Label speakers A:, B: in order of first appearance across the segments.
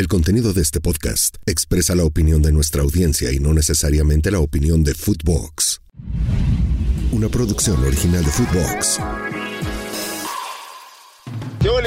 A: El contenido de este podcast expresa la opinión de nuestra audiencia y no necesariamente la opinión de Footbox. Una producción original de Footbox.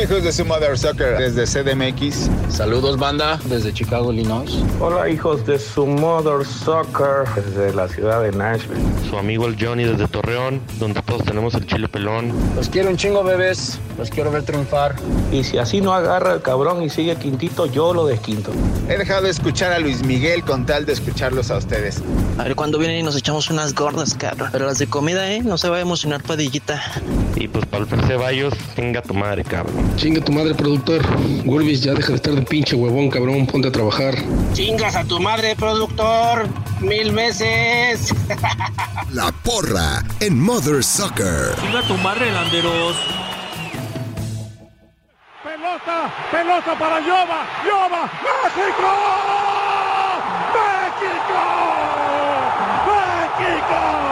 B: Hijos de su Mother Soccer desde CDMX.
C: Saludos, banda, desde Chicago, Illinois.
D: Hola, hijos de su Mother Soccer desde la ciudad de Nashville.
E: Su amigo el Johnny desde Torreón, donde todos tenemos el chile pelón.
C: Los quiero un chingo, bebés. Los quiero ver triunfar.
D: Y si así no agarra el cabrón y sigue quintito, yo lo desquinto.
B: He dejado de escuchar a Luis Miguel con tal de escucharlos a ustedes.
F: A ver cuándo vienen y nos echamos unas gordas, cabrón. Pero las de comida, ¿eh? No se va a emocionar, padillita.
E: Y pues para el Ceballos, tenga tu madre, cabrón.
G: Chinga tu madre, productor. Gurvis, ya deja de estar de pinche huevón, cabrón. Ponte a trabajar.
H: Chingas a tu madre, productor. Mil veces.
A: La porra en Mother Soccer.
I: Chinga tu madre, landeros.
J: Pelota, pelota para Yoba. Yoba, México. México. México.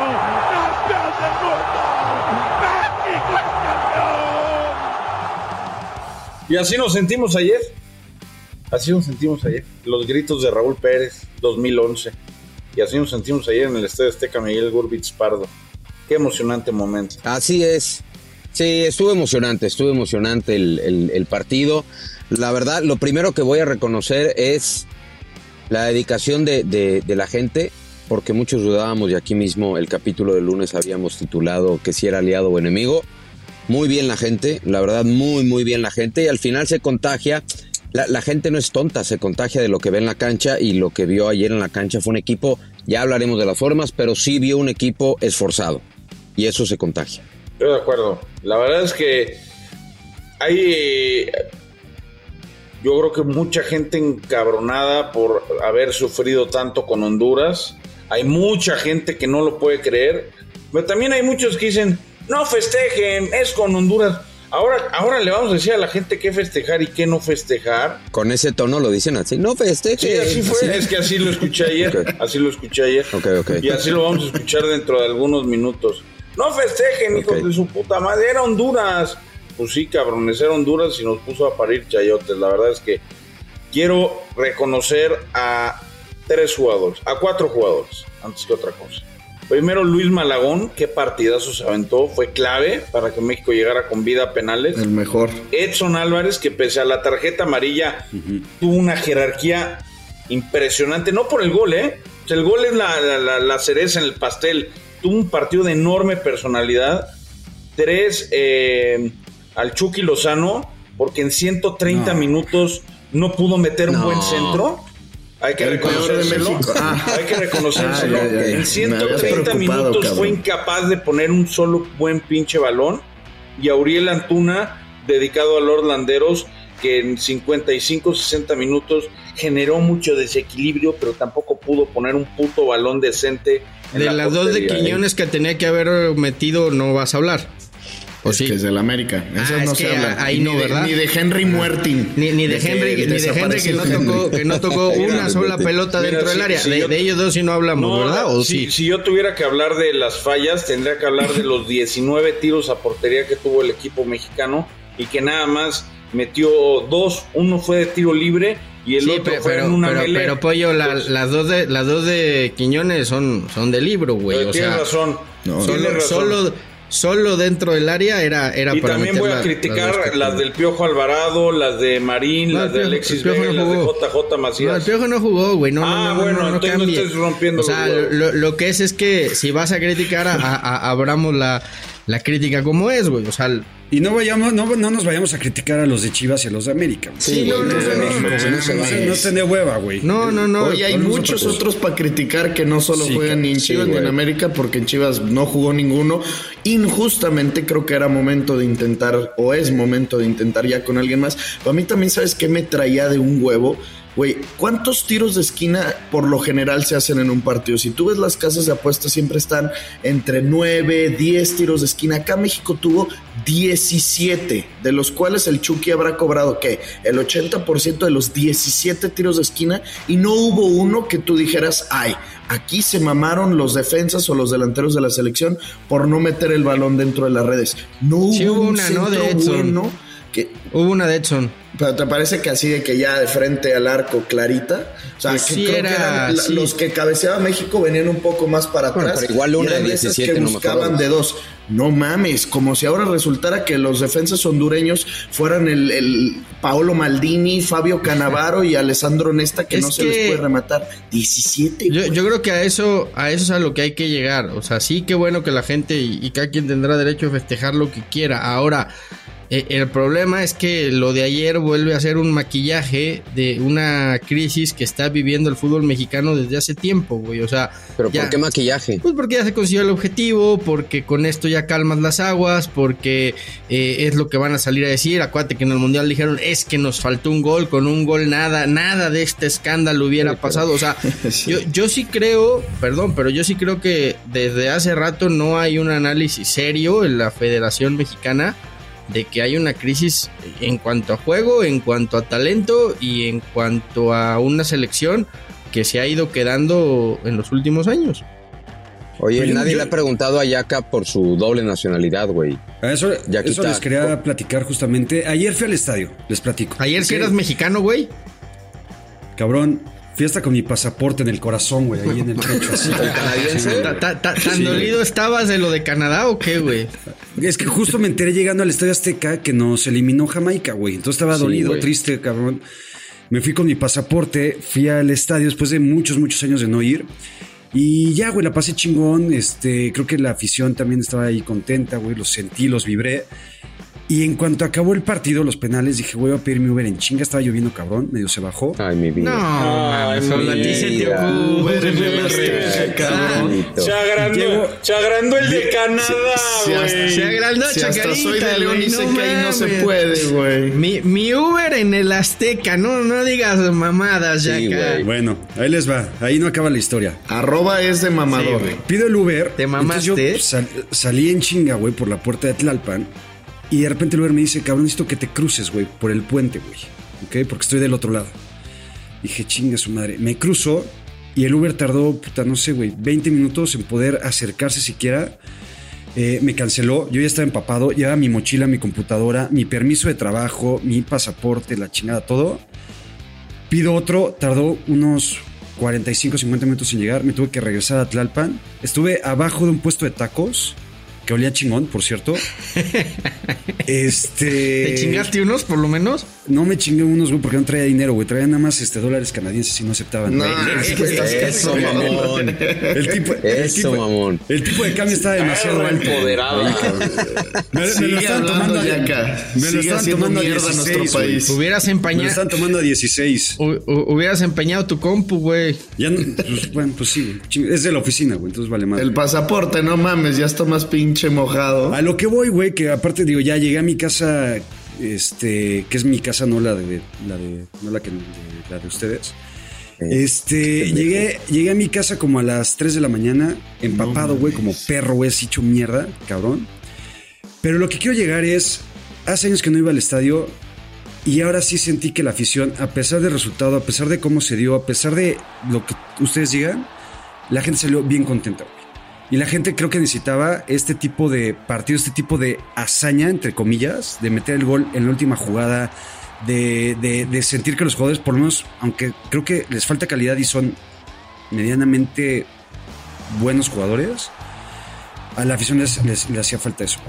K: Y así nos sentimos ayer. Así nos sentimos ayer. Los gritos de Raúl Pérez, 2011. Y así nos sentimos ayer en el Estadio Azteca Miguel Gurbitz Pardo. Qué emocionante momento.
L: Así es. Sí, estuvo emocionante, estuvo emocionante el, el, partido. La verdad, lo primero que voy a reconocer es la dedicación de, de, de, la gente, porque muchos dudábamos y aquí mismo el capítulo del lunes habíamos titulado que si era aliado o enemigo. Muy bien la gente, la verdad, muy, muy bien la gente y al final se contagia. La, gente no es tonta, se contagia de lo que ve en la cancha y lo que vio ayer en la cancha fue un equipo, ya hablaremos de las formas, pero sí vio un equipo esforzado y eso se contagia.
K: Yo de acuerdo. La verdad es que hay. Yo creo que mucha gente encabronada por haber sufrido tanto con Honduras. Hay mucha gente que no lo puede creer. Pero también hay muchos que dicen: no festejen, es con Honduras. Ahora, ahora le vamos a decir a la gente qué festejar y qué no festejar.
L: Con ese tono lo dicen así, no festejen.
K: Sí, así fue, así. es que así lo escuché ayer, okay. así lo escuché ayer.
L: Okay, okay.
K: Y así lo vamos a escuchar dentro de algunos minutos. No festejen, hijos de su puta madre, era Honduras. Pues sí, cabrones, era Honduras y nos puso a parir chayotes. La verdad es que quiero reconocer a tres jugadores, a cuatro jugadores, antes que otra cosa. Primero Luis Malagón, qué partidazo se aventó, fue clave para que México llegara con vida a penales.
M: El mejor.
K: Edson Álvarez, que pese a la tarjeta amarilla, uh -huh. tuvo una jerarquía impresionante, no por el gol, ¿eh? O sea, el gol es la, la, la, cereza en el pastel. Tuvo un partido de enorme personalidad. Tres, eh, al Chucky Lozano, porque en 130 no. minutos no pudo meter no. un buen centro. Hay que reconocérselo. Ah. Hay que reconocérselo. Ah, ya, ya, ya. En 130 minutos cabrón. fue incapaz de poner un solo buen pinche balón. Y Auriel Antuna, dedicado a los Landeros, que en 55, 60 minutos generó mucho desequilibrio, pero tampoco pudo poner un puto balón decente.
N: de la las dos de Quiñones que tenía que haber metido, no vas a hablar.
M: ¿O es sí? que es del América. Eso
N: ah,
M: no
N: es
M: se habla.
N: Ahí no,
M: ni
N: ¿verdad?
M: De, ni de Henry Muertin.
N: Ni, ni de, de, Henry, que, ni de Henry que no tocó, que no tocó una sola pelota Mira, dentro si, del área. Si de, yo, de, ellos dos sí no hablamos, no, ¿verdad? ¿O
K: si,
N: sí?
K: si yo tuviera que hablar de las fallas, tendría que hablar de los 19 tiros a portería que tuvo el equipo mexicano y que nada más metió dos. Uno fue de tiro libre y el
N: sí,
K: otro
N: pero,
K: fue en una
N: pero, pero pollo la, las dos de las dos de Quiñones son son de libro güey o
K: tienes
N: sea,
K: razón
N: no, solo, razón. solo solo dentro del área era era
K: y
N: para
K: también voy a
N: la,
K: criticar las, las, del Piojo Alvarado las de Marín
N: no,
K: las de Alexis Vega no las de JJ Macías.
N: No el Piojo no jugó güey no,
K: ah,
N: no, no,
K: bueno
N: no, no,
K: entonces no estés rompiendo
N: o sea lo, lo, que es es que si vas a criticar a, a, a abramos la la crítica como es, güey. O sea,
M: y no vayamos, no, no nos vayamos a criticar a los de Chivas y a los de América.
N: Sí, no, no, no,
M: no tenés hueva, güey.
N: No, no, no.
M: Oye, hay muchos otros para criticar que no solo sí, juegan ni en Chivas sí, ni en América, porque en Chivas no jugó ninguno. Injustamente creo que era momento de intentar, o es momento de intentar ya con alguien más. Pero a mí también, ¿sabes qué me traía de un huevo? Güey, ¿cuántos tiros de esquina por lo general se hacen en un partido? Si tú ves las casas de apuestas, siempre están entre 9, 10 tiros de esquina. Acá México tuvo 17, de los cuales el Chucky habrá cobrado, ¿qué? El 80% de los 17 tiros de esquina y no hubo uno que tú dijeras, ay, aquí se mamaron los defensas o los delanteros de la selección por no meter el balón dentro de las redes. No hubo,
N: sí, hubo
M: un
N: una, ¿no? De Edson.
M: Bueno que
N: hubo una de Edson
M: Pero ¿te parece que así de que ya de frente al arco clarita? O sea,
N: Pues
M: que
N: sí
M: creo
N: era,
M: que eran la-
N: sí.
M: los que cabeceaba México venían un poco más para
L: Bueno,
M: atrás.
L: pero igual una de
M: esas
L: 17
M: que
L: no
M: buscaban de dos. No mames, como si ahora resultara que los defensas hondureños fueran el, el Paolo Maldini, Fabio Canavaro y Alessandro Nesta que
N: Es
M: no se
N: que-
M: les puede rematar. 17.
N: Yo, yo creo que a eso, a eso es a lo que hay que llegar. O sea, sí que bueno que la gente y, y cada quien tendrá derecho a festejar lo que quiera. Ahora, eh, el problema es que lo de ayer vuelve a ser un maquillaje de una crisis que está viviendo el fútbol mexicano desde hace tiempo, güey. O sea,
L: Pero
N: ya-
L: ¿por qué maquillaje?
N: Pues porque ya se consiguió el objetivo, porque con esto ya calmas las aguas, porque eh, es lo que van a salir a decir. Acuérdate que en el Mundial dijeron, es que nos faltó un gol, con un gol nada, nada de este escándalo hubiera pasado. O sea, yo, yo sí creo, perdón, pero yo sí creo que desde hace rato no hay un análisis serio en la Federación Mexicana de que hay una crisis en cuanto a juego, en cuanto a talento y en cuanto a una selección que se ha ido quedando en los últimos años.
L: Oye,
I: Oye,
L: nadie
I: yo-
L: le ha preguntado a Yaka por su doble nacionalidad, güey.
I: A Eso, eso les quería platicar justamente. Ayer fui al estadio, les platico.
N: Ayer si
I: Ok.
N: eras mexicano, güey.
I: Cabrón, fiesta con mi pasaporte en el corazón, güey, ahí en el pecho. Así.
N: ¿Tan
I: Sí,
N: dolido estabas de lo de Canadá o qué, güey?
I: Es que justo me enteré llegando al Estadio Azteca que nos eliminó Jamaica, güey. Entonces estaba
L: Sí,
I: dolido,
L: güey.
I: triste, cabrón. Me fui con mi pasaporte, fui al estadio después de muchos, muchos años de no ir. Y ya, güey, la pasé chingón. Este, creo que la afición también estaba ahí contenta, güey. Los sentí, los vibré. Y en cuanto acabó el partido, los penales, dije, voy a pedir mi Uber en chinga. Estaba lloviendo cabrón, medio se bajó.
L: Ay, mi vida.
N: No, a ti se
K: agrandó, el de Canadá, güey.
N: Se agrandó Chacarita,
M: soy de León y sé
N: no
M: que ahí no se puede, güey.
N: Mi, mi Uber en el Azteca, no, no digas mamadas, ya.
I: Bueno, ahí les va. Ahí no acaba la historia.
M: Arroba es de mamador.
I: Pido el Uber.
N: ¿Te
I: yo
N: mamaste?
I: sal- salí en chinga, güey, por la puerta de Tlalpan. Y de repente el Uber me dice, cabrón, necesito que te cruces, güey, por el puente, güey. ¿Ok? Porque estoy del otro lado. Dije, chinga su madre. Me cruzo y el Uber tardó, puta, no sé, güey, 20 minutos en poder acercarse siquiera. Eh, me canceló, yo ya estaba empapado, llevaba mi mochila, mi computadora, mi permiso de trabajo, mi pasaporte, la chingada, todo. Pido otro, tardó unos 45, 50 minutos en llegar, me tuve que regresar a Tlalpan. Estuve abajo de un puesto de tacos, que olía chingón, por cierto. este...
N: ¿Te chingaste unos por lo menos?
I: No me chingué unos, güey, porque no traía dinero, güey. Traía nada más este, dólares canadienses y no aceptaban.
M: No,
I: Güey,
M: es que estás
L: Eso, mamón.
I: el tipo, el
L: Eso,
I: tipo-
L: mamón.
I: el tipo de cambio estaba demasiado alto.
K: empoderado.
I: Me, me lo
M: hablando,
I: tomando a,
M: Yaka.
I: me lo
M: haciendo
I: tomando a
M: mierda a
I: 16,
M: nuestro país.
N: Hubieras
I: Me lo
N: empañado,
I: están tomando a 16.
N: hubieras empeñado tu compu, güey.
I: Ya no, pues, bueno, pues sí, güey. Es de la oficina, güey, entonces vale más.
M: El pasaporte, no mames, ya está más pinche mojado.
I: A lo que voy, güey, que aparte digo, ya llegué a mi casa, este, que es mi casa, no la de, la de, no la que, de- la de ustedes. Este, llegué, llegué a mi casa como a las 3 de la mañana, empapado, güey, como perro, güey, así hecho mierda, cabrón. Pero lo que quiero llegar es, hace años que no iba al estadio y ahora sí sentí que la afición, a pesar del resultado, a pesar de cómo se dio, a pesar de lo que ustedes digan, la gente salió bien contenta, güey. Y la gente creo que necesitaba este tipo de partido, este tipo de hazaña, entre comillas, de meter el gol en la última jugada, de, sentir que los jugadores, por lo menos, aunque creo que les falta calidad y son medianamente buenos jugadores, a la afición les, les- le hacía falta eso.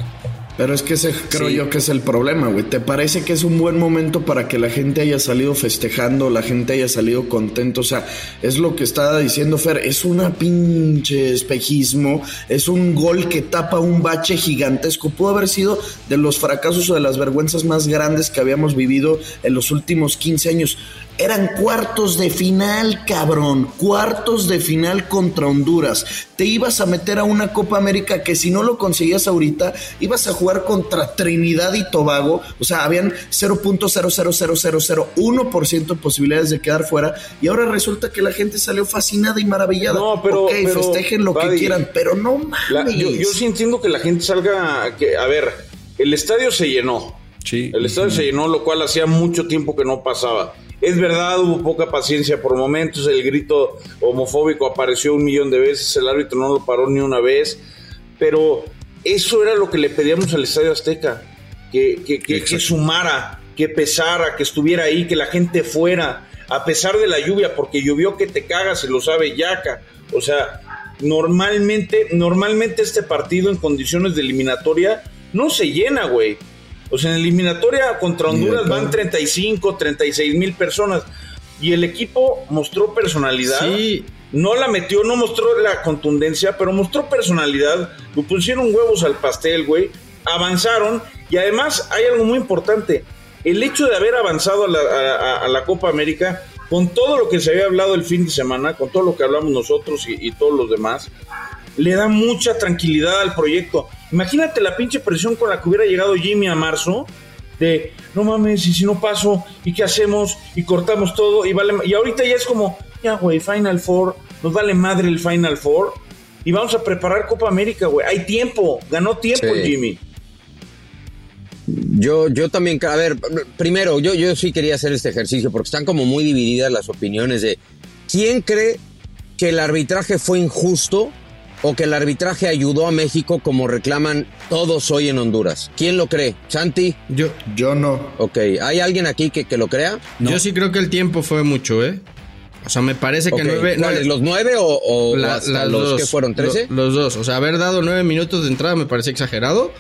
M: Pero es que ese creo
L: Sí.
M: yo que es el problema, güey. ¿Te parece que es un buen momento para que la gente haya salido festejando, la gente haya salido contento? O sea, es lo que estaba diciendo Fer, es una pinche espejismo, es un gol que tapa un bache gigantesco. Pudo haber sido de los fracasos o de las vergüenzas más grandes que habíamos vivido en los últimos 15 años. Eran cuartos de final, cabrón. Cuartos de final contra Honduras. Te ibas a meter a una Copa América que si no lo conseguías ahorita, ibas a jugar contra Trinidad y Tobago. O sea, habían 0.0000001% de posibilidades de quedar fuera. Y ahora resulta que la gente salió fascinada y maravillada.
K: No, pero-
M: Ok,
K: pero,
M: festejen lo que quieran, pero no
K: La-
M: mames.
K: yo, yo sí entiendo que la gente salga. Que, a ver, el estadio se llenó.
I: Sí.
K: El estadio se llenó, lo cual hacía mucho tiempo que no pasaba. Es verdad, hubo poca paciencia por momentos. El grito homofóbico apareció un millón de veces. El árbitro no lo paró ni una vez. Pero eso era lo que le pedíamos al Estadio Azteca: que, que, que- sumara. que pesara, que estuviera ahí, que la gente fuera, a pesar de la lluvia, porque llovió que te cagas y lo sabe Yaca. O sea, normalmente, normalmente este partido en condiciones de eliminatoria no se llena, güey. O sea, en eliminatoria contra Honduras van 35, 36 mil personas. Y el equipo mostró personalidad.
N: Sí.
K: No la metió, no mostró la contundencia, pero mostró personalidad. Le pusieron huevos al pastel, güey. Avanzaron. Y además hay algo muy importante. El hecho de haber avanzado a la, a- a la Copa América, con todo lo que se había hablado el fin de semana, con todo lo que hablamos nosotros y, todos los demás, le da mucha tranquilidad al proyecto. Imagínate la pinche presión con la que hubiera llegado Jimmy a marzo. De no mames, y si no paso, y qué hacemos, y cortamos todo, y vale. Y ahorita ya es como, ya, güey, Final Four, nos vale madre el Final Four, y vamos a preparar Copa América, güey. Hay tiempo, ganó tiempo
L: Sí.
K: Jimmy.
L: Yo, yo también, a ver, primero, yo, yo sí quería hacer este ejercicio porque están como muy divididas las opiniones de quién cree que el arbitraje fue injusto o que el arbitraje ayudó a México como reclaman todos hoy en Honduras. ¿Quién lo cree? ¿Santi?
N: Yo.
M: Yo no.
L: Ok, ¿hay alguien aquí que, que lo crea?
N: Yo sí creo que el tiempo fue mucho, ¿eh? O sea, me parece que nueve.
L: ¿cuáles,
N: nueve-
L: ¿Los nueve o, o
N: La-
L: hasta
N: las
L: los
N: dos.
L: que fueron? ¿13?
N: Lo- los dos. O sea, haber dado nueve minutos de entrada me parece exagerado.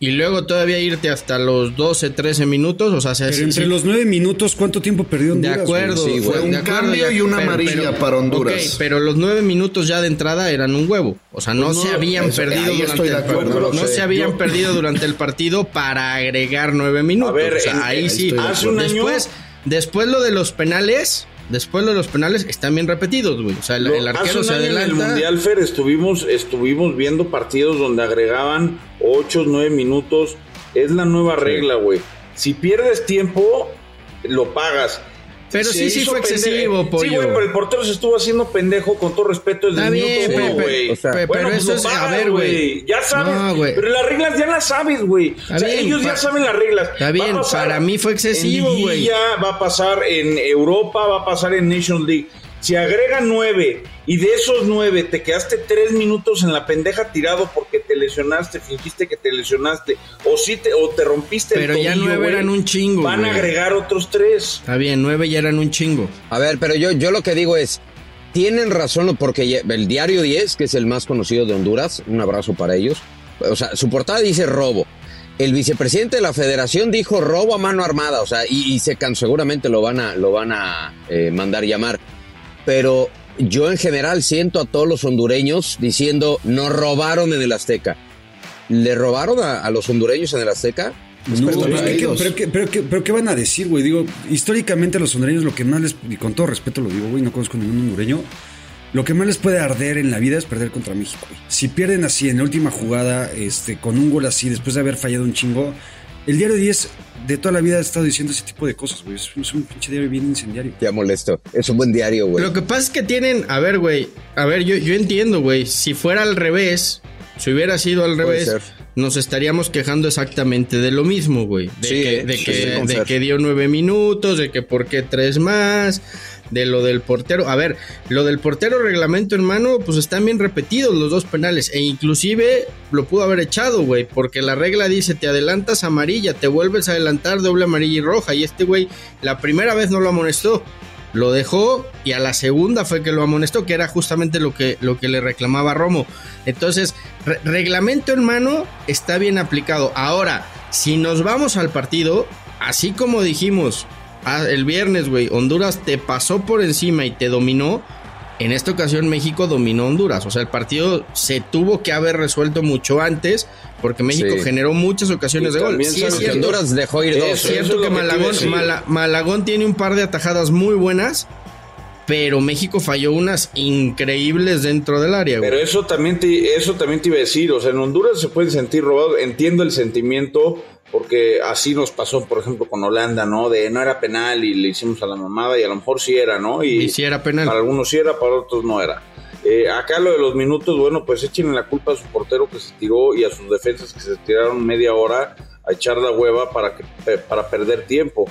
N: Y luego todavía irte hasta los 12, 13 minutos. O sea, se
I: Pero entre los nueve minutos, ¿cuánto tiempo perdió
N: De
I: Honduras?
N: acuerdo,
I: güey?
N: fue
M: un
N: de acuerdo,
M: cambio y una amarilla para Honduras.
N: pero los nueve minutos ya de entrada eran un huevo. O sea, no,
M: no,
N: se habían perdido durante
M: de
N: el
M: acuerdo,
N: partido.
M: no
N: No
M: sé.
N: se habían
M: Yo-
N: perdido durante el partido para agregar nueve minutos.
K: A ver,
N: o sea,
K: en-
N: ahí
K: en-
N: sí.
K: estoy de Hace un año-
N: después, después lo de los penales. Después de los penales están bien repetidos, güey. O sea, el,
K: Lo-
N: el arquero se
K: en el. Mundial Fer estuvimos, estuvimos viendo partidos donde agregaban 8, 9 minutos. Es la nueva regla, güey. Si pierdes tiempo, lo pagas.
N: Pero sí, sí fue excesivo,
K: Sí,
N: pollo.
K: güey, pero el portero se estuvo haciendo pendejo con todo respeto desde el minuto uno, güey.
N: pe- pero
K: Bueno, pues
N: eso es- a
K: pagas,
N: ver, güey.
K: Ya sabes.
N: No, güey.
K: pero las reglas ya las sabes, güey. O sea, ellos ya saben las reglas.
N: Está
K: a
N: bien, para mí fue excesivo, güey.
K: va a pasar en Europa, va a pasar en Nations League. Si agregan nueve y de esos nueve te quedaste tres minutos en la pendeja tirado porque te lesionaste, fingiste que te lesionaste, o sí te, o te rompiste el
N: Pero ya
K: tobillo,
N: nueve eran un chingo,
K: Van a agregar otros tres.
N: Está bien, nueve ya eran un chingo.
L: A ver, pero yo, yo lo que digo es, tienen razón porque el diario 10, que es el más conocido de Honduras, un abrazo para ellos, o sea, su portada dice robo. El vicepresidente de la federación dijo robo a mano armada, o sea, y, y se can, seguramente lo van a, lo van a eh, mandar llamar. Pero yo en general siento a todos los hondureños diciendo, nos robaron en el Azteca. ¿Le robaron a, a los hondureños en el Azteca?
I: No,
L: Pues,
I: pero,
L: para
I: ¿qué-
L: ellos.
I: pero qué- pero qué- pero qué van a decir, güey? Digo, históricamente a los hondureños lo que más les, y con todo respeto lo digo, güey, no conozco ningún hondureño, lo que más les puede arder en la vida es perder contra México, güey. Si pierden así en la última jugada, este, con un gol así, después de haber fallado un chingo, el diario 10 de toda la vida ha estado diciendo ese tipo de cosas, güey. Es, es un pinche diario bien incendiario.
L: Ya molesto. Es un buen diario, güey.
N: Lo que pasa es que tienen, a ver, güey, a ver, yo, yo entiendo, güey, si fuera al revés, si hubiera sido al
L: Puede
N: revés,
L: ser.
N: nos estaríamos quejando exactamente de lo mismo, güey. De,
L: Sí,
N: que, de,
L: sí,
N: que,
L: sí, con
N: de
L: Fer.
N: que dio nueve minutos, de que por qué tres más, de lo del portero. A ver, lo del portero reglamento en mano, pues están bien repetidos los dos penales. E inclusive lo pudo haber echado, güey, porque la regla dice, te adelantas amarilla, te vuelves a adelantar doble amarilla y roja. Y este güey, la primera vez no lo amonestó. Lo dejó y a la segunda fue que lo amonestó, que era justamente lo que, lo que le reclamaba Romo. Entonces, re- reglamento en mano está bien aplicado. Ahora, si nos vamos al partido, así como dijimos el viernes, güey, Honduras te pasó por encima y te dominó. En esta ocasión México dominó Honduras. O sea, el partido se tuvo que haber resuelto mucho antes porque México
L: Sí.
N: generó muchas ocasiones
K: Y
N: de gol. Sí, es
K: que.
L: Honduras dejó ir dos.
N: Es
K: Eso,
N: cierto
K: es
N: que. Mala- Malagón tiene un par de atajadas muy buenas, pero México falló unas increíbles dentro del área. güey.
K: Pero eso también te, eso también te iba a decir, o sea, en Honduras se pueden sentir robados, entiendo el sentimiento, porque así nos pasó, por ejemplo, con Holanda, ¿no? De no era penal y le hicimos a la mamada y a lo mejor sí era, ¿no? Y,
N: Y sí era penal.
K: Para algunos sí era, para otros no era. Eh, acá lo de los minutos, bueno, pues echen la culpa a su portero que se tiró y a sus defensas que se tiraron media hora a echar la hueva para, que, para perder tiempo.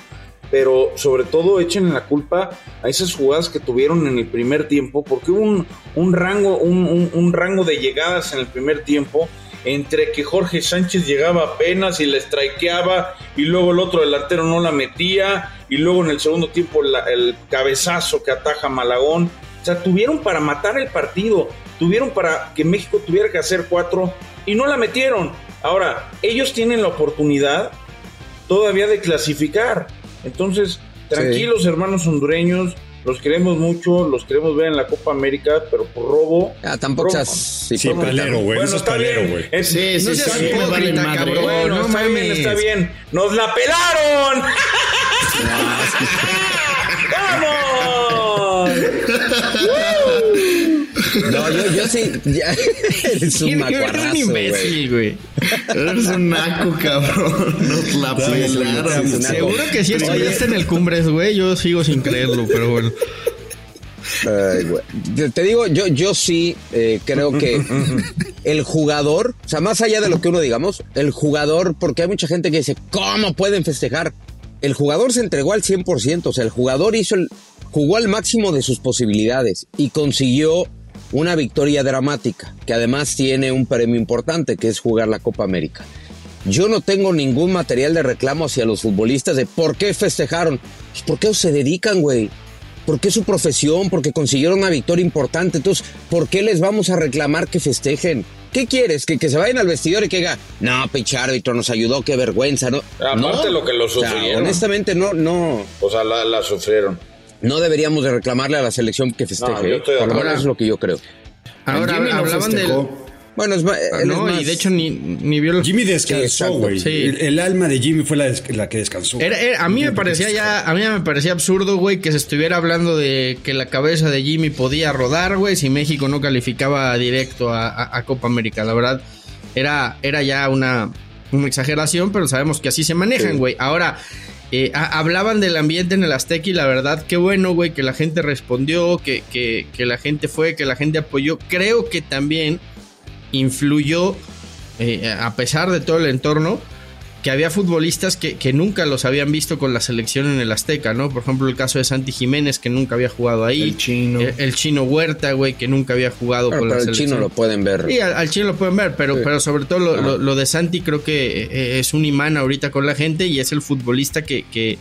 K: Pero sobre todo echen la culpa a esas jugadas que tuvieron en el primer tiempo, porque hubo un, un rango, un, un- un rango de llegadas en el primer tiempo entre que Jorge Sánchez llegaba apenas y la strikeaba y luego el otro delantero no la metía y luego en el segundo tiempo el cabezazo que ataja Malagón. O sea, tuvieron para matar el partido, tuvieron para que México tuviera que hacer cuatro y no la metieron. Ahora, ellos tienen la oportunidad todavía de clasificar. Entonces, tranquilos hermanos hondureños, los queremos mucho, los queremos ver en la Copa América, pero por robo.
L: Ah, tampoco
I: seas. Sí, palero, güey. Eso es palero, güey.
K: Sí, sí, sí. No vale madre. Bueno, está bien, está bien. ¡Nos la pelaron! ¡Vamos!
L: No, yo, yo sí. Ya, eres un macuarrazo, Eres un imbécil, güey.
M: Eres un naco, cabrón. Nos la pelaron.
N: Seguro que sí estuviste en el Cumbres, güey. Yo sigo sin creerlo, pero bueno.
L: Ay, güey. Te digo, yo, yo sí eh, creo que el jugador, o sea, más allá de lo que uno digamos, el jugador, porque hay mucha gente que dice, ¿cómo pueden festejar? El jugador se entregó al 100%, o sea, el jugador hizo el, jugó al máximo de sus posibilidades y consiguió una victoria dramática, que además tiene un premio importante, que es jugar la Copa América. Yo no tengo ningún material de reclamo hacia los futbolistas de por qué festejaron. Pues, ¿Por qué se dedican, güey? ¿Por qué su profesión? Porque consiguieron una victoria importante. Entonces, ¿por qué les vamos a reclamar que festejen? ¿Qué quieres? ¿Que, que se vayan al vestidor y que diga, no, pinche árbitro, nos ayudó, qué vergüenza, ¿no?
K: Aparte lo que lo sufrieron.
L: honestamente, no, no.
K: O sea, la sufrieron
L: no deberíamos de reclamarle a la selección que festeje. Por lo menos es lo que yo creo.
N: Ahora hablaban del...
L: Bueno, es,
N: ah, no, y de hecho ni, ni vio
I: Jimmy descansó, güey. El, alma de Jimmy fue la, que descansó.
N: a mí me parecía ya, a mí me parecía absurdo, güey, que se estuviera hablando de que la cabeza de Jimmy podía rodar, güey, si México no calificaba directo a, Copa América. La verdad, era, era ya una, una exageración, pero sabemos que así se manejan, güey. Ahora, eh, hablaban del ambiente en el Azteca y la verdad, qué bueno, güey, que la gente respondió, que, que, que, la gente fue, que la gente apoyó. Creo que también influyó, eh, a pesar de todo el entorno, que había futbolistas que, nunca los habían visto con la selección en el Azteca, ¿no? Por ejemplo, el caso de Santi Jiménez, que nunca había jugado ahí.
M: El chino.
N: El, chino Huerta, güey, que nunca había jugado con la selección.
L: Al chino lo pueden ver.
N: Sí, al, chino lo pueden ver, pero, pero sobre todo lo, de Santi creo que eh, es un imán ahorita con la gente y es el futbolista que, que,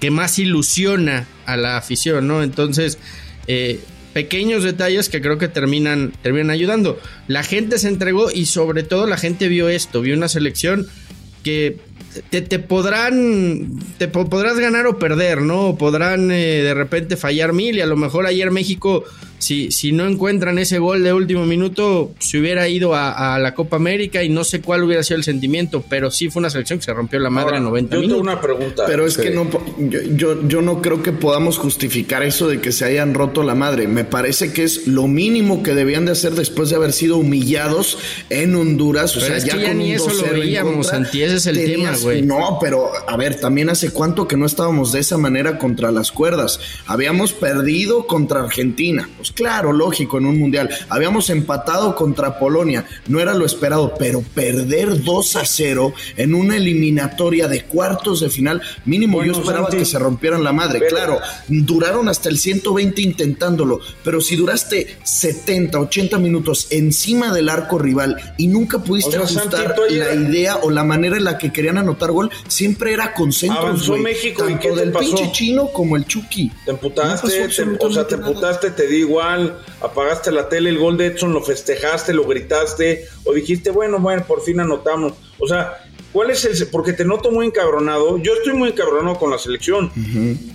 N: que más ilusiona a la afición, ¿no? Entonces, eh, pequeños detalles que creo que terminan, terminan ayudando. La gente se entregó y sobre todo la gente vio esto, vio una selección que te, te, podrán, te podrás ganar o perder, ¿no? Podrán eh, de repente fallar mil y a lo mejor ayer México si, si no encuentran ese gol de último minuto, se hubiera ido a, la Copa América y no sé cuál hubiera sido el sentimiento, pero sí fue una selección que se rompió la madre en 90
K: yo
N: minutos.
K: Tengo una pregunta.
M: Pero es que no, yo, yo, no creo que podamos justificar eso de que se hayan roto la madre. Me parece que es lo mínimo que debían de hacer después de haber sido humillados en Honduras. O sea, ya, con
N: ni eso lo veíamos, Santi, ese es el tema, güey.
M: No, pero a ver, también hace cuánto que no estábamos de esa manera contra las cuerdas. Habíamos perdido contra Argentina. Pues claro, lógico, en un mundial. Habíamos empatado contra Polonia, no era lo esperado, pero perder 2 a 0 en una eliminatoria de cuartos de final, mínimo yo esperaba que se rompieran la madre. Claro, duraron hasta el 120 intentándolo, pero si duraste 70, 80 minutos encima del arco rival y nunca pudiste ajustar la idea o la manera en la que querían anotar gol, siempre era concentro.
K: Avanzó México
M: tanto
K: ¿y
M: del pinche chino como el Chucky.
K: Te emputaste, o sea, te emputaste, te di igual apagaste la tele, el gol de Edson lo festejaste, lo gritaste, o dijiste, bueno, bueno, por fin anotamos. O sea, ¿cuál es el...? Porque te noto muy encabronado. Yo estoy muy encabronado con la selección,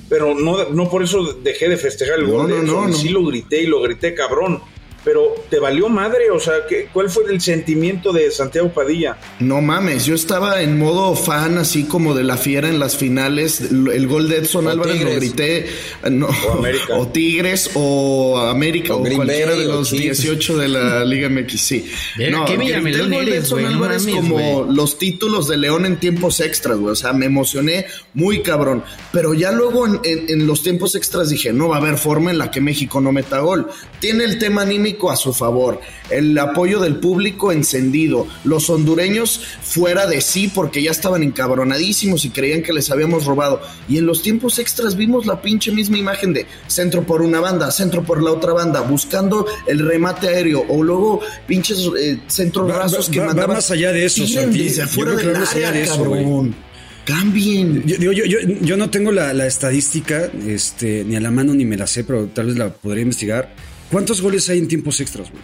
K: pero no, no por eso dejé de festejar el gol de Edson. Sí lo grité y lo grité, cabrón pero te valió madre, o sea, ¿qué, ¿cuál fue el sentimiento de Santiago Padilla?
M: No mames, yo estaba en modo fan, así como de la fiera en las finales, el gol de Edson Álvarez lo grité, no, o, Tigres, o América, o, cualquiera de los 18 de la Liga MX, sí.
N: no, ¿qué grité el gol de Edson Álvarez
M: como los títulos de León en tiempos extras, güey, o sea, me emocioné muy cabrón, pero ya luego en, en los tiempos extras dije, no va a haber forma en la que México no meta gol. Tiene el tema anímico a su favor, el apoyo del público encendido, los hondureños fuera de sí porque ya estaban encabronadísimos y creían que les habíamos robado. Y en los tiempos extras vimos la pinche misma imagen de centro por una banda, centro por la otra banda, buscando el remate aéreo o luego pinches eh, centros rasos que
I: va,
M: mandaban.
I: Va más allá de eso, Santi. que
M: del
I: va
M: área,
I: de eso,
M: cabrón. Cambien.
I: Yo, yo, yo, yo no tengo la, la estadística este, ni a la mano ni me la sé, pero tal vez la podría investigar. ¿Cuántos goles hay en tiempos extras, güey?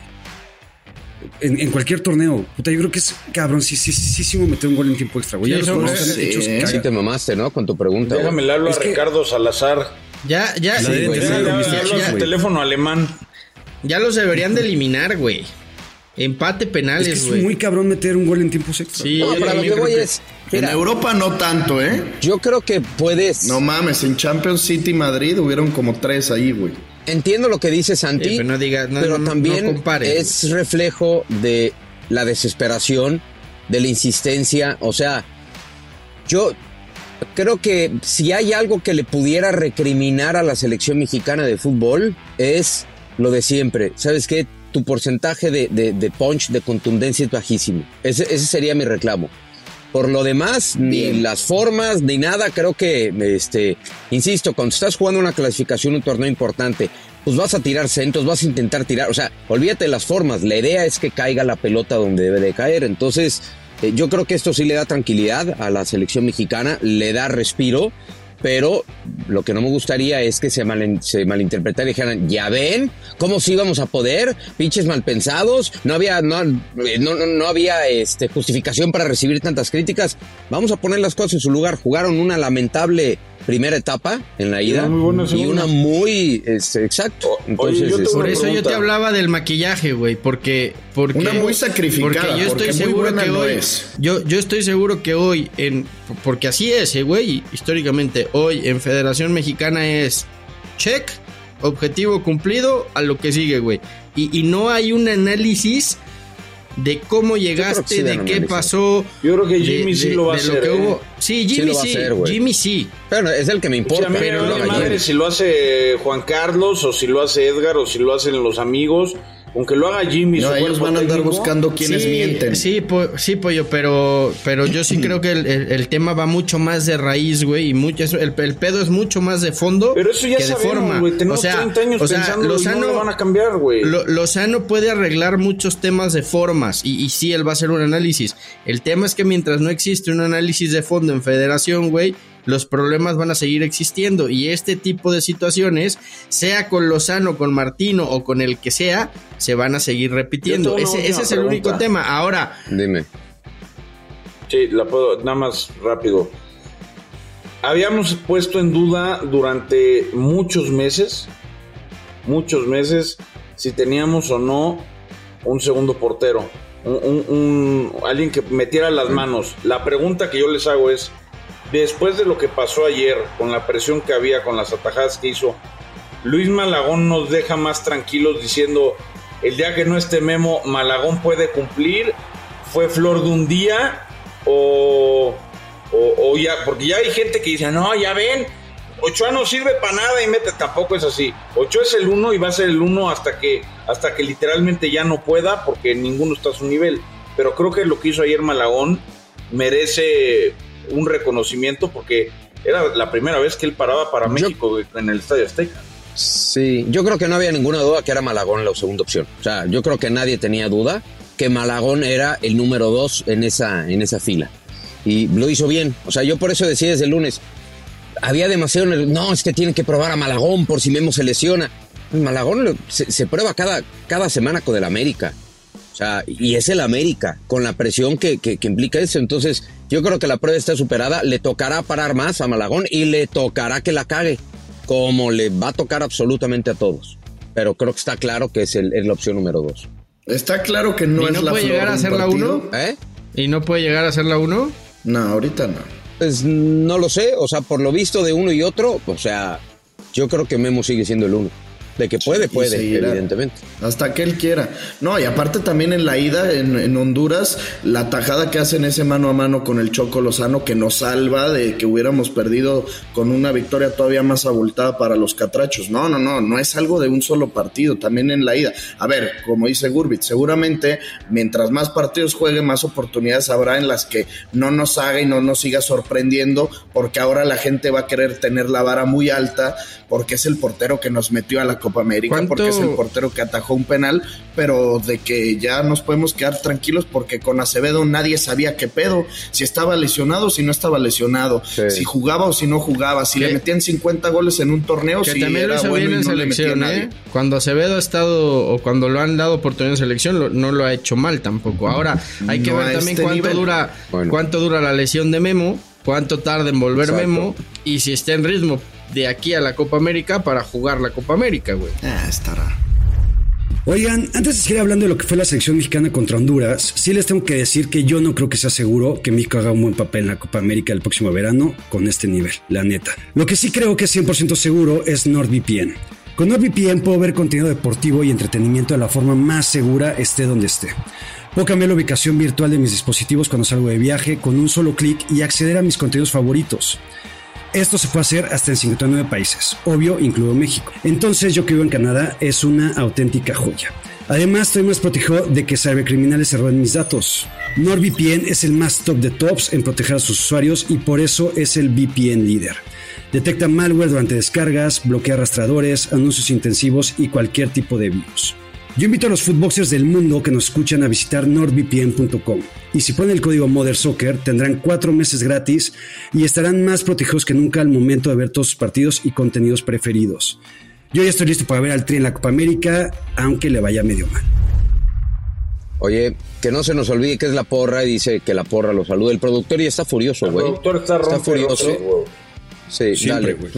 I: En, en cualquier torneo. Puta, yo creo que es cabrón, sí, sí, sí, sí, meter un gol en tiempo extra, güey. Ya
L: Sí,
I: los jugadores están
L: sí,
I: hechos
L: sí
I: caga.
L: te mamaste, ¿no? Con tu pregunta.
K: Déjame
L: güey.
K: le hablo a
I: que-
K: Ricardo Salazar.
N: Ya, ya,
I: de-
N: güey, ya-
K: hablo
N: ya-
K: a
N: ya-
K: su teléfono alemán.
N: ya los deberían de eliminar, güey. Empate
I: Es
N: penales,
I: que es
N: güey.
I: muy cabrón meter un gol en tiempos extra.
N: Sí,
L: No, pero lo que voy
N: que-
L: es.
M: En Europa no tanto, ¿eh?
L: yo creo que puedes.
M: No mames, en Champions City Madrid hubieron como tres ahí, güey.
L: Entiendo lo que dice Santi,
N: Sí, pero no diga- no-
L: pero
N: no-
L: también es reflejo de la desesperación, de la insistencia. O sea, yo creo que si hay algo que le pudiera recriminar a la selección mexicana de fútbol es lo de siempre. ¿Sabes qué? Tu porcentaje de, de- de punch, de contundencia es bajísimo. Ese, ese sería mi reclamo. Por lo demás, ni las formas, ni nada, creo que, este, insisto, cuando estás jugando una clasificación, un torneo importante, pues vas a tirar centros, vas a intentar tirar, o sea, olvídate de las formas, la idea es que caiga la pelota donde debe de caer, entonces eh, yo creo que esto sí le da tranquilidad a la selección mexicana, le da respiro, pero lo que no me gustaría es que se, mal, se malinterpretara y dijeran, ya ven, ¿cómo sí íbamos a poder? Pinches malpensados, no había, no, eh, no, no, no había este, justificación para recibir tantas críticas. Vamos a poner las cosas en su lugar. Jugaron una lamentable primera etapa en la ida
K: una muy buena
L: y una muy este, exacto. Entonces, este,
N: Por eso yo te hablaba del maquillaje, güey, porque, porque
M: Una muy sacrificada,
N: Porque yo estoy seguro que
M: no
N: hoy,
M: es.
N: yo, yo estoy seguro que hoy en, porque así es, eh, güey, históricamente hoy en Federación Mexicana es check, objetivo cumplido, a lo que sigue, güey, y, y no hay un análisis de cómo llegaste,
L: sí
N: de qué pasó.
K: Yo creo que
N: de-
K: Jimmy sí
N: de-
K: lo va a hacer,
N: que
K: ¿eh?
N: hubo. Sí,
L: Sí
N: Jimmy
L: a
N: sí,
L: hacer.
N: Jimmy sí.
L: pero es el que me
K: O
L: importa.
K: sea, a mí me
L: pero haga
K: madre si lo hace Juan Carlos o si lo hace Edgar o si lo hacen los amigos. Aunque lo haga Jimmy,
M: No, ellos van a andar
K: técnico,
M: buscando quienes
N: sí,
M: mienten.
N: Sí, po- sí, pollo, pero, pero yo sí creo que el, el- el tema va mucho más de raíz, güey, y mucho, eso- el, el pedo es mucho más de fondo
K: Pero eso ya
N: que de
K: sabemos,
N: forma.
K: güey. Tenemos
N: o sea,
K: 30 años
N: o sea,
K: pensándolo y no
N: Lozano,
K: lo van a cambiar, güey.
N: Lo- Lozano puede arreglar muchos temas de formas y, y sí, él va a hacer un análisis. El tema es que mientras no existe un análisis de fondo en federación, güey, los problemas van a seguir existiendo y este tipo de situaciones, sea con Lozano, con Martino o con el que sea, se van a seguir repitiendo. Ese, es el único tema. Ahora,
L: Dime.
K: Sí, la puedo, nada más rápido. Habíamos puesto en duda durante muchos meses, muchos meses, si teníamos o no un segundo portero, un, un- un- alguien que metiera las manos. La pregunta que yo les hago es, después de lo que pasó ayer, con la presión que había, con las atajadas que hizo, Luis Malagón nos deja más tranquilos diciendo, el día que no esté Memo, Malagón puede cumplir, fue flor de un día o, o, o ya, porque ya hay gente que dice, no, ya ven, Ochoa no sirve para nada y mete, tampoco es así. Ochoa es el uno y va a ser el uno hasta que, hasta que literalmente ya no pueda porque ninguno está a su nivel. Pero creo que lo que hizo ayer Malagón merece un reconocimiento porque era la primera vez que él paraba para México en el Estadio Azteca.
L: Sí, yo creo que no había ninguna duda que era Malagón la segunda opción. O sea, yo creo que nadie tenía duda que Malagón era el número dos en esa, en esa fila. Y lo hizo bien. O sea, yo por eso decía desde el lunes, había demasiado... No, es que tienen que probar a Malagón por si Memo se lesiona. Malagón se, se prueba cada, cada semana con el América. O sea, y es el América, con la presión que, que- que implica eso. Entonces, yo creo que la prueba está superada. Le tocará parar más a Malagón y le tocará que la cague, como le va a tocar absolutamente a todos. Pero creo que está claro que es, el- es la opción número dos.
M: Está claro que no
N: ¿Y
M: es
N: no
M: la
N: puede
M: flor
N: llegar
M: de
N: a ser la uno?
L: ¿Eh?
N: ¿Y no puede llegar a ser la 1?
M: No, ahorita no.
L: Pues no lo sé. O sea, por lo visto de uno y otro, o sea, yo creo que Memo sigue siendo el uno. De que puede, puede, evidentemente.
M: Hasta que él quiera. No, y aparte también en la ida en, Honduras, la tajada que hacen ese mano a mano con el Choco Lozano que nos salva de que hubiéramos perdido con una victoria todavía más abultada para los catrachos. No, no, no, no es algo de un solo partido, también en la ida. A ver, como dice Gurbit, seguramente mientras más partidos juegue, más oportunidades habrá en las que no nos haga y no nos siga sorprendiendo, porque ahora la gente va a querer tener la vara muy alta, porque es el portero que nos metió a la Copa América, porque es el portero que atajó un penal, pero de que ya nos podemos quedar tranquilos porque con Acevedo nadie sabía qué pedo, si estaba lesionado, si no estaba lesionado, si jugaba o si no jugaba, si le metían 50 goles en un torneo,
N: si era bueno en selección, ¿eh? Cuando Acevedo ha estado o cuando lo han dado oportunidad en selección, no lo ha hecho mal tampoco. Ahora hay que ver también este cuánto dura cuánto dura la lesión de Memo, cuánto tarda en volver Memo y si está en ritmo de aquí a la Copa América para jugar la Copa América, güey.
M: Ah, estará.
I: Oigan, antes de seguir hablando de lo que fue la selección mexicana contra Honduras, sí les tengo que decir que yo no creo que sea seguro que México haga un buen papel en la Copa América el próximo verano con este nivel, la neta. Lo que sí creo que es 100% seguro es NordVPN. Con NordVPN puedo ver contenido deportivo y entretenimiento de la forma más segura esté donde esté. Puedo cambiar la ubicación virtual de mis dispositivos cuando salgo de viaje con un solo clic y acceder a mis contenidos favoritos. Esto se puede hacer hasta en 59 países, obvio, incluido México. Entonces yo que vivo en Canadá es una auténtica joya. Además, estoy más protegido de que cybercriminales se roben mis datos. NordVPN es el más top de tops en proteger a sus usuarios y por eso es el VPN líder. Detecta malware durante descargas, bloquea rastradores, anuncios intensivos y cualquier tipo de virus. Yo invito a los footboxers del mundo que nos escuchan a visitar nordvpn.com y si ponen el código Mother Soccer tendrán cuatro meses gratis y estarán más protegidos que nunca al momento de ver todos sus partidos y contenidos preferidos. Yo ya estoy listo para ver al Tri en la Copa América, aunque le vaya medio mal.
L: Oye, que no se nos olvide que es la porra y dice que la porra lo saluda. El productor y está furioso, güey.
K: El productor está, furioso.
L: Sí, dale, güey.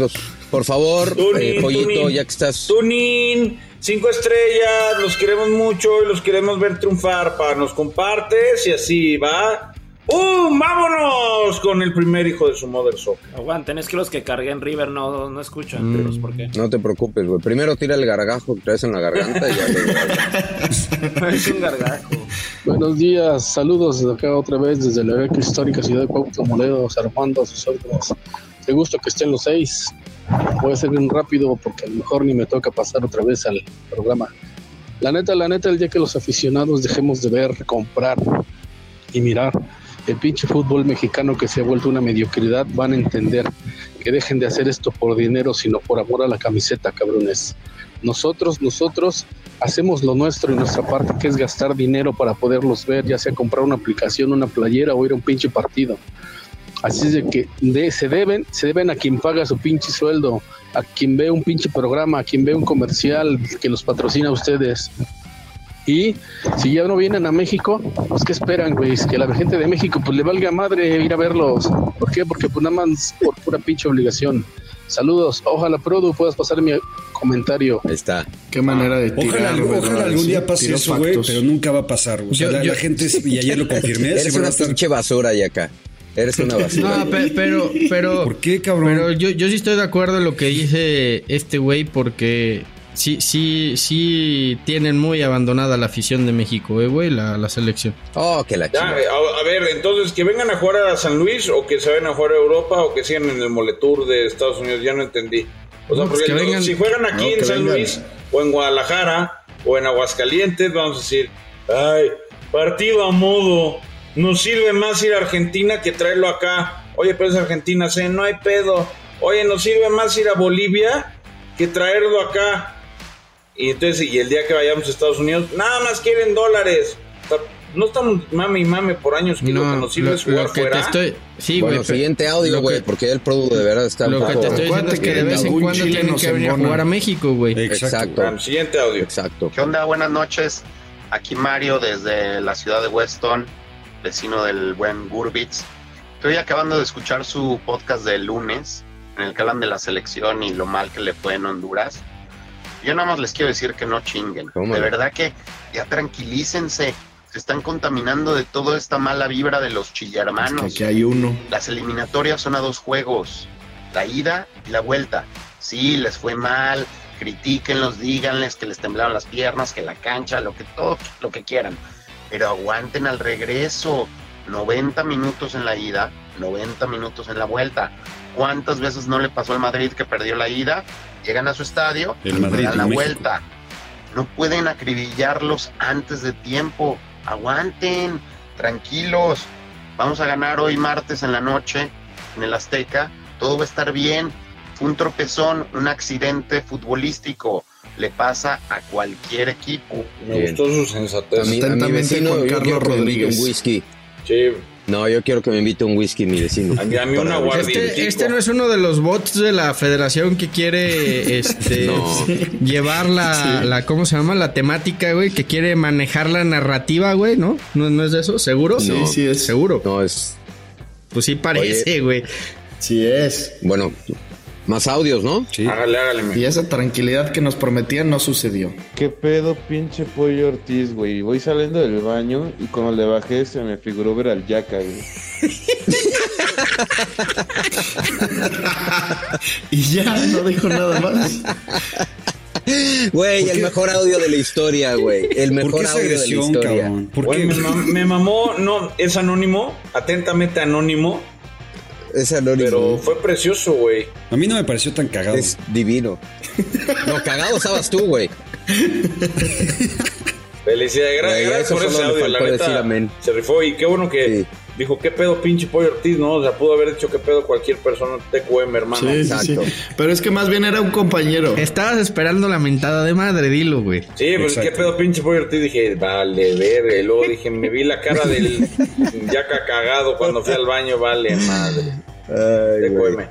L: Por favor, eh, pollito, ya que estás.
K: Tunin. Cinco estrellas, los queremos mucho y los queremos ver triunfar. Para nos compartes y así va. ¡Uh! ¡Vámonos! Con el primer hijo de su Mother Soccer.
O: Aguanten, es que los que cargué en River no, no escuchan. Mm, ¿por qué?
L: No te preocupes, güey. Primero tira el gargajo que traes en la garganta y ya
O: Es un gargajo.
G: Buenos días, saludos desde acá otra vez desde la vieja histórica ciudad de Cuauhtémoc Morelos, Armando, a sus órdenes. Te gusto que estén los seis. Voy a ser bien rápido porque a lo mejor ni me toca pasar otra vez al programa. La neta, la neta, el día que los aficionados dejemos de ver, comprar y mirar el pinche fútbol mexicano que se ha vuelto una mediocridad, van a entender que dejen de hacer esto por dinero, sino por amor a la camiseta, cabrones. Nosotros, nosotros hacemos lo nuestro y nuestra parte, que es gastar dinero para poderlos ver, ya sea comprar una aplicación, una playera o ir a un pinche partido. Así es de que se deben, se deben a quien paga su pinche sueldo, a quien ve un pinche programa, a quien ve un comercial que los patrocina a ustedes. Y si ya no vienen a México, pues ¿qué esperan, güey? Que la gente de México pues le valga madre ir a verlos. ¿Por qué? Porque pues nada más por pura pinche obligación. Saludos. Ojalá, Produ, puedas pasar mi comentario.
L: Ahí está.
M: Qué manera de tirar.
I: Ojalá, algún día pase eso, güey, pero nunca va a pasar. O sea, la, gente, y ayer lo confirmé.
L: Es una pinche basura y acá. Eres una basura.
N: No, pero, pero,
I: ¿Por qué, cabrón?
N: Pero yo, yo sí estoy de acuerdo en lo que dice este güey porque sí, sí, sí tienen muy abandonada la afición de México, eh, güey, la, la selección.
L: Oh, que la
K: a, a, ver, entonces, que vengan a jugar a San Luis o que se vayan a jugar a Europa o que sigan en el Moletour de Estados Unidos, ya no entendí. O sea, pues porque si juegan aquí en San Luis o en Guadalajara o en Aguascalientes, vamos a decir, ay, partido a modo nos sirve más ir a Argentina que traerlo acá. Oye, pero es Argentina, ¿sí? no hay pedo. Oye, nos sirve más ir a Bolivia que traerlo acá. Y entonces, y el día que vayamos a Estados Unidos, nada más quieren dólares. No estamos mame y mame por años que lo que nos sirve es jugar fuera.
N: estoy... Sí,
L: bueno, siguiente audio, güey, porque el producto de verdad está
N: Lo que te estoy diciendo es que de vez en cuando tienen que venir a jugar a México, güey.
L: Exacto.
K: siguiente audio.
L: Exacto.
P: ¿Qué onda? Buenas noches. Aquí Mario desde la ciudad de Weston vecino del buen Gurbitz. Estoy acabando de escuchar su podcast del lunes, en el que hablan de la selección y lo mal que le fue en Honduras. Yo nada más les quiero decir que no chinguen. De verdad que ya tranquilícense. Se están contaminando de toda esta mala vibra de los chillermanos.
M: Es que hay uno.
P: Las eliminatorias son a dos juegos, la ida y la vuelta. Sí, les fue mal, Critíquenlos, díganles que les temblaron las piernas, que la cancha, lo que todo, lo que quieran. Pero aguanten al regreso. 90 minutos en la ida, 90 minutos en la vuelta. ¿Cuántas veces no le pasó al Madrid que perdió la ida? Llegan a su estadio
I: El
P: y
I: Madrid,
P: dan la
I: México.
P: vuelta. No pueden acribillarlos antes de tiempo. Aguanten, tranquilos. Vamos a ganar hoy martes en la noche en el Azteca. Todo va a estar bien. Fue un tropezón, un accidente futbolístico. Le pasa a cualquier equipo.
K: Me gustó su sensatez.
L: A mi, a mi vecino,
M: Juan Carlos Rodríguez.
L: un whisky.
K: Sí.
L: No, yo quiero que me invite un whisky mi vecino.
K: A mí, a mí una
N: Este, este no es uno de los bots de la federación que quiere este
L: No.
N: llevar la, la ¿cómo se llama? la temática, güey, que quiere manejar la narrativa, güey, ¿no? ¿No, no es de eso? ¿Seguro?
M: Sí, sí es.
N: ¿Seguro?
L: No, es.
N: Pues sí parece, güey.
M: Sí es.
L: Bueno, más audios, ¿no?
I: Sí.
K: Hágale, hágale.
M: Y esa tranquilidad que nos prometían no sucedió.
D: ¿Qué pedo, pinche pollo Ortiz, güey? Voy saliendo del baño y cuando le bajé se me figuró ver al Yaka, güey.
M: Y ya, no dijo nada más.
L: Güey,
I: ¿Por
L: el mejor audio de la historia, güey. El
I: ¿Por
L: mejor audio de la
I: agresión,
L: historia.
I: cabrón? ¿Por qué?
K: me, mam- me mamó, no, es anónimo, atentamente anónimo,
L: Es anónimo.
K: pero fue precioso, güey.
I: A mí no me pareció tan cagado.
L: Es divino. No, cagado estabas tú, güey.
K: Felicidades, gracias por ese audio, la neta, se rifó y qué bueno que
L: Sí.
K: dijo, qué pedo pinche pollo Ortiz, ¿no? O sea, pudo haber dicho qué pedo cualquier persona TQM, hermano.
M: Sí, sí, sí.
L: Exacto.
M: Pero es que más bien era un compañero.
N: Estabas esperando la mentada de madre, dilo, güey.
K: Sí, pues
I: Exacto.
K: qué pedo pinche pollo Ortiz, dije, vale, verga, y luego dije, me vi la cara del yaca cagado cuando fui al baño, vale, madre.
L: Ay, güey.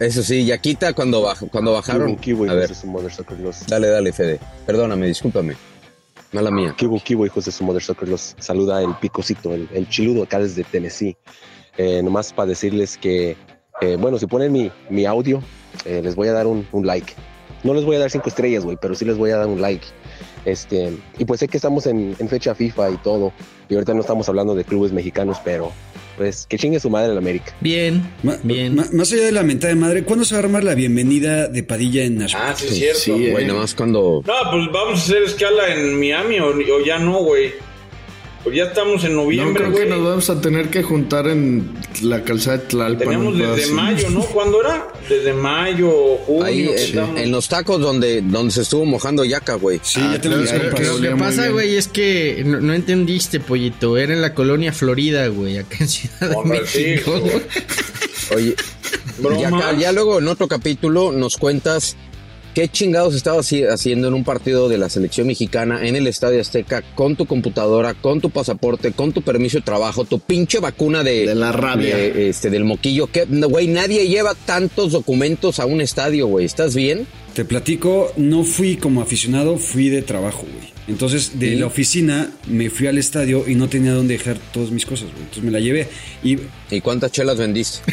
L: Eso sí, Yaquita cuando, baj- cuando bajaron. A ver, dale, dale, Fede. Perdóname, discúlpame. Mala mía.
Q: Kibo Kibo, hijos de su Mother Soccer, los saluda el picocito, el, el chiludo acá desde Tennessee. Eh, nomás para decirles que, eh, bueno, si ponen mi, mi audio, eh, les voy a dar un, un like. No les voy a dar cinco estrellas, güey, pero sí les voy a dar un like. Este, y pues sé que estamos en, en fecha FIFA y todo, y ahorita no estamos hablando de clubes mexicanos, pero pues que chingue su madre en América.
N: Bien,
I: Ma-
N: bien.
I: ma- más allá de la mentada de madre, ¿cuándo se va a armar la bienvenida de Padilla en Nashville?
K: Ah, sí, es cierto.
M: Sí,
L: Güey,
M: eh.
L: nada más cuando.
K: No, pues vamos a hacer escala en Miami o, o ya no, güey. Pues ya estamos en
M: No
K: noviembre,
M: creo que
K: güey.
M: nos vamos a tener que juntar en la calzada de Tlalpan.
K: Teníamos desde
M: así.
K: mayo, ¿no? ¿Cuándo era? Desde mayo, junio.
L: Ahí en,
K: estamos.
L: en los tacos donde, donde se estuvo mojando Yaca, güey.
I: Sí,
M: Ah,
I: ya
M: claro,
I: compas.
M: claro.
N: Lo que pasa, güey, es que no, no entendiste, pollito. Era en la colonia Florida, güey, acá en Ciudad de
K: Hombre, sí,
N: México.
K: güey.
L: Oye. Yaca, ya luego en otro capítulo nos cuentas qué chingados estabas haci- haciendo en un partido de la selección mexicana en el Estadio Azteca con tu computadora, con tu pasaporte, con tu permiso de trabajo, tu pinche vacuna de,
M: De la rabia.
L: de, este, del moquillo. Que, güey, nadie lleva tantos documentos a un estadio, güey. ¿Estás bien?
I: Te platico, no fui como aficionado, fui de trabajo, güey. Entonces, de
L: ¿Sí?
I: la oficina me fui al estadio y no tenía dónde dejar todas mis cosas, güey. Entonces me la llevé. Y
L: ¿Y cuántas chelas vendiste?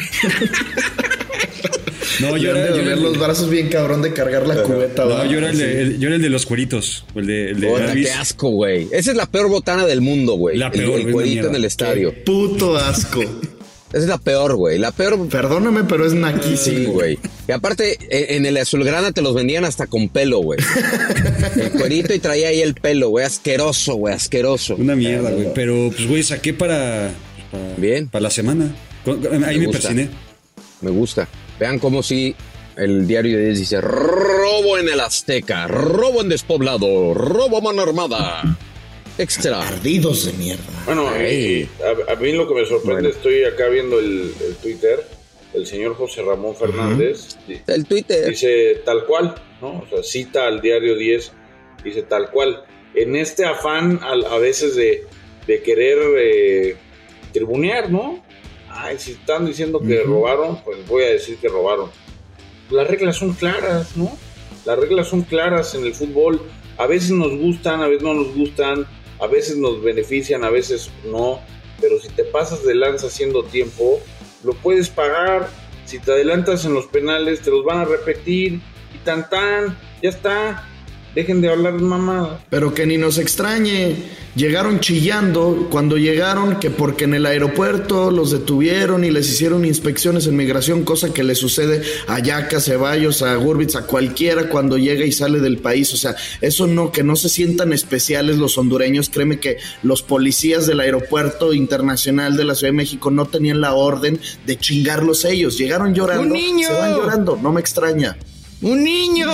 I: no, yo era,
M: de
I: yo era
M: doler
I: el-
M: los brazos bien cabrón de cargar la cubeta.
I: no, yo era el, de,
M: Sí.
I: el- yo era el de los cueritos. El de, el de
L: qué asco, güey. Esa es la peor botana del mundo, güey.
I: La peor,
L: El, cuerito en el estadio.
M: Puto asco.
L: Esa es la peor, güey. La peor.
M: Perdóname, pero es
L: Sí,
M: naquísimo.
L: güey. Y aparte, en, en el azulgrana te los vendían hasta con pelo, güey. El cuerito y traía ahí el pelo, güey. Asqueroso, güey. Asqueroso.
I: Una mierda, güey. Pero, pues, güey, saqué para, para,
L: Bien.
I: para la semana. Ahí me,
L: gusta.
I: persiné.
L: Me gusta. Vean cómo si el diario de 10 dice robo en el Azteca, robo en despoblado, robo a mano armada. Extra.
M: Ardidos de mierda.
K: Bueno, a, a mí lo que me sorprende,
L: Bueno.
K: estoy acá viendo el, el Twitter, el señor José Ramón Fernández,
L: El Twitter.
K: dice tal cual, ¿no? O sea, cita al diario 10, dice tal cual. En este afán al- a, veces de, de querer eh, tribunear, ¿no? Ay, si están diciendo que robaron, pues voy a decir que robaron. Las reglas son claras, ¿no? Las reglas son claras en el fútbol. A veces nos gustan, a veces no nos gustan, a veces nos benefician, a veces no. Pero si te pasas de lanza haciendo tiempo, lo puedes pagar. Si te adelantas en los penales, te los van a repetir. Y tan tan, ya está. Dejen de hablar mamá.
M: Pero que ni nos extrañe. Llegaron chillando cuando llegaron que porque en el aeropuerto los detuvieron y les hicieron inspecciones en migración, cosa que le sucede a Yaca, Ceballos, a Gurbitz, a cualquiera cuando llega y sale del país. O sea, eso no, que no se sientan especiales los hondureños. Créeme que los policías del aeropuerto internacional de la Ciudad de México no tenían la orden de chingarlos ellos. Llegaron llorando.
N: ¡Un niño!
M: Se van llorando, no me extraña.
N: ¡Un niño!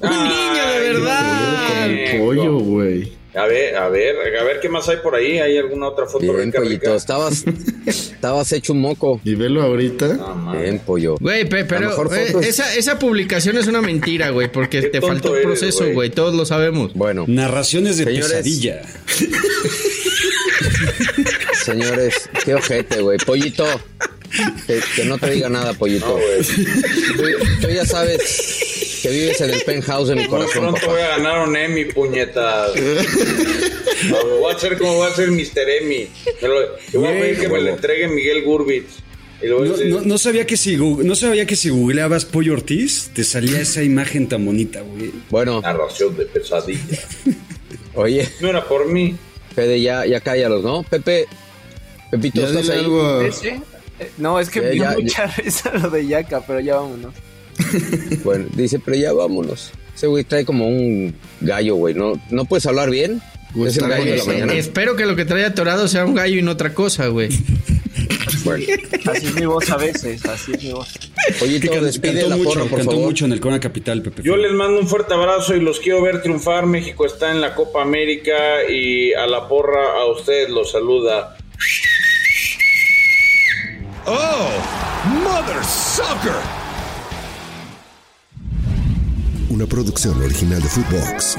N: ¡Un niño de verdad!
M: El pollo, güey.
K: A ver, a ver, a ver qué más hay por ahí. ¿Hay alguna otra foto
L: Bien,
K: rica,
L: pollito,
K: rica?
L: estabas, estabas hecho un moco.
M: Y velo ahorita.
L: Bien, pollo.
N: Güey, pe- pero eh, esa, esa publicación es una mentira, güey, porque te faltó
K: eres,
N: proceso,
K: güey.
N: güey. Todos lo sabemos.
L: Bueno,
I: Narraciones de
L: Señores.
I: pesadilla.
L: señores, qué ojete, güey. Pollito, que, que no te diga nada, pollito.
K: No, güey.
L: tú, tú ya sabes que vives en el penthouse de mi
K: Muy
L: corazón,
K: pronto
L: papá.
K: voy a ganar un Emmy, puñetas. Voy a hacer como voy a ser Mr. Emmy. Me lo, yo voy a pedir que me lo entregue Miguel Gurbitz.
I: No, no- no sabía que si no sabía que si googleabas Pollo Ortiz te salía esa imagen tan bonita, güey.
L: Bueno,
K: narración de pesadilla.
L: oye,
K: No era por mí.
L: Fede, ya, ya cállalos, ¿no? Pepe, Pepito,
M: Ya
L: ¿estás ahí?
M: algo.
R: Eh, No, es que me dio mucha risa lo de Yaka, pero ya vámonos.
L: Bueno, dice, pero ya vámonos. Ese güey trae como un gallo, güey. ¿No, ¿no puedes hablar bien?
M: Güey,
L: es el gallo de la mañana.
N: Espero que lo que trae atorado sea un gallo y no otra cosa, güey.
L: Bueno,
R: Así es mi voz a veces, así es mi voz.
I: Que can-
L: despide
I: cantó
L: la
I: mucho,
L: porra, por
I: cantó
L: favor.
I: mucho en el Corona Capital, Pepe.
K: Yo les mando un fuerte abrazo y los quiero ver triunfar. México está en la Copa América y a la porra a ustedes los saluda.
J: Oh, Mother Sucker.
A: Una producción original de Footbox.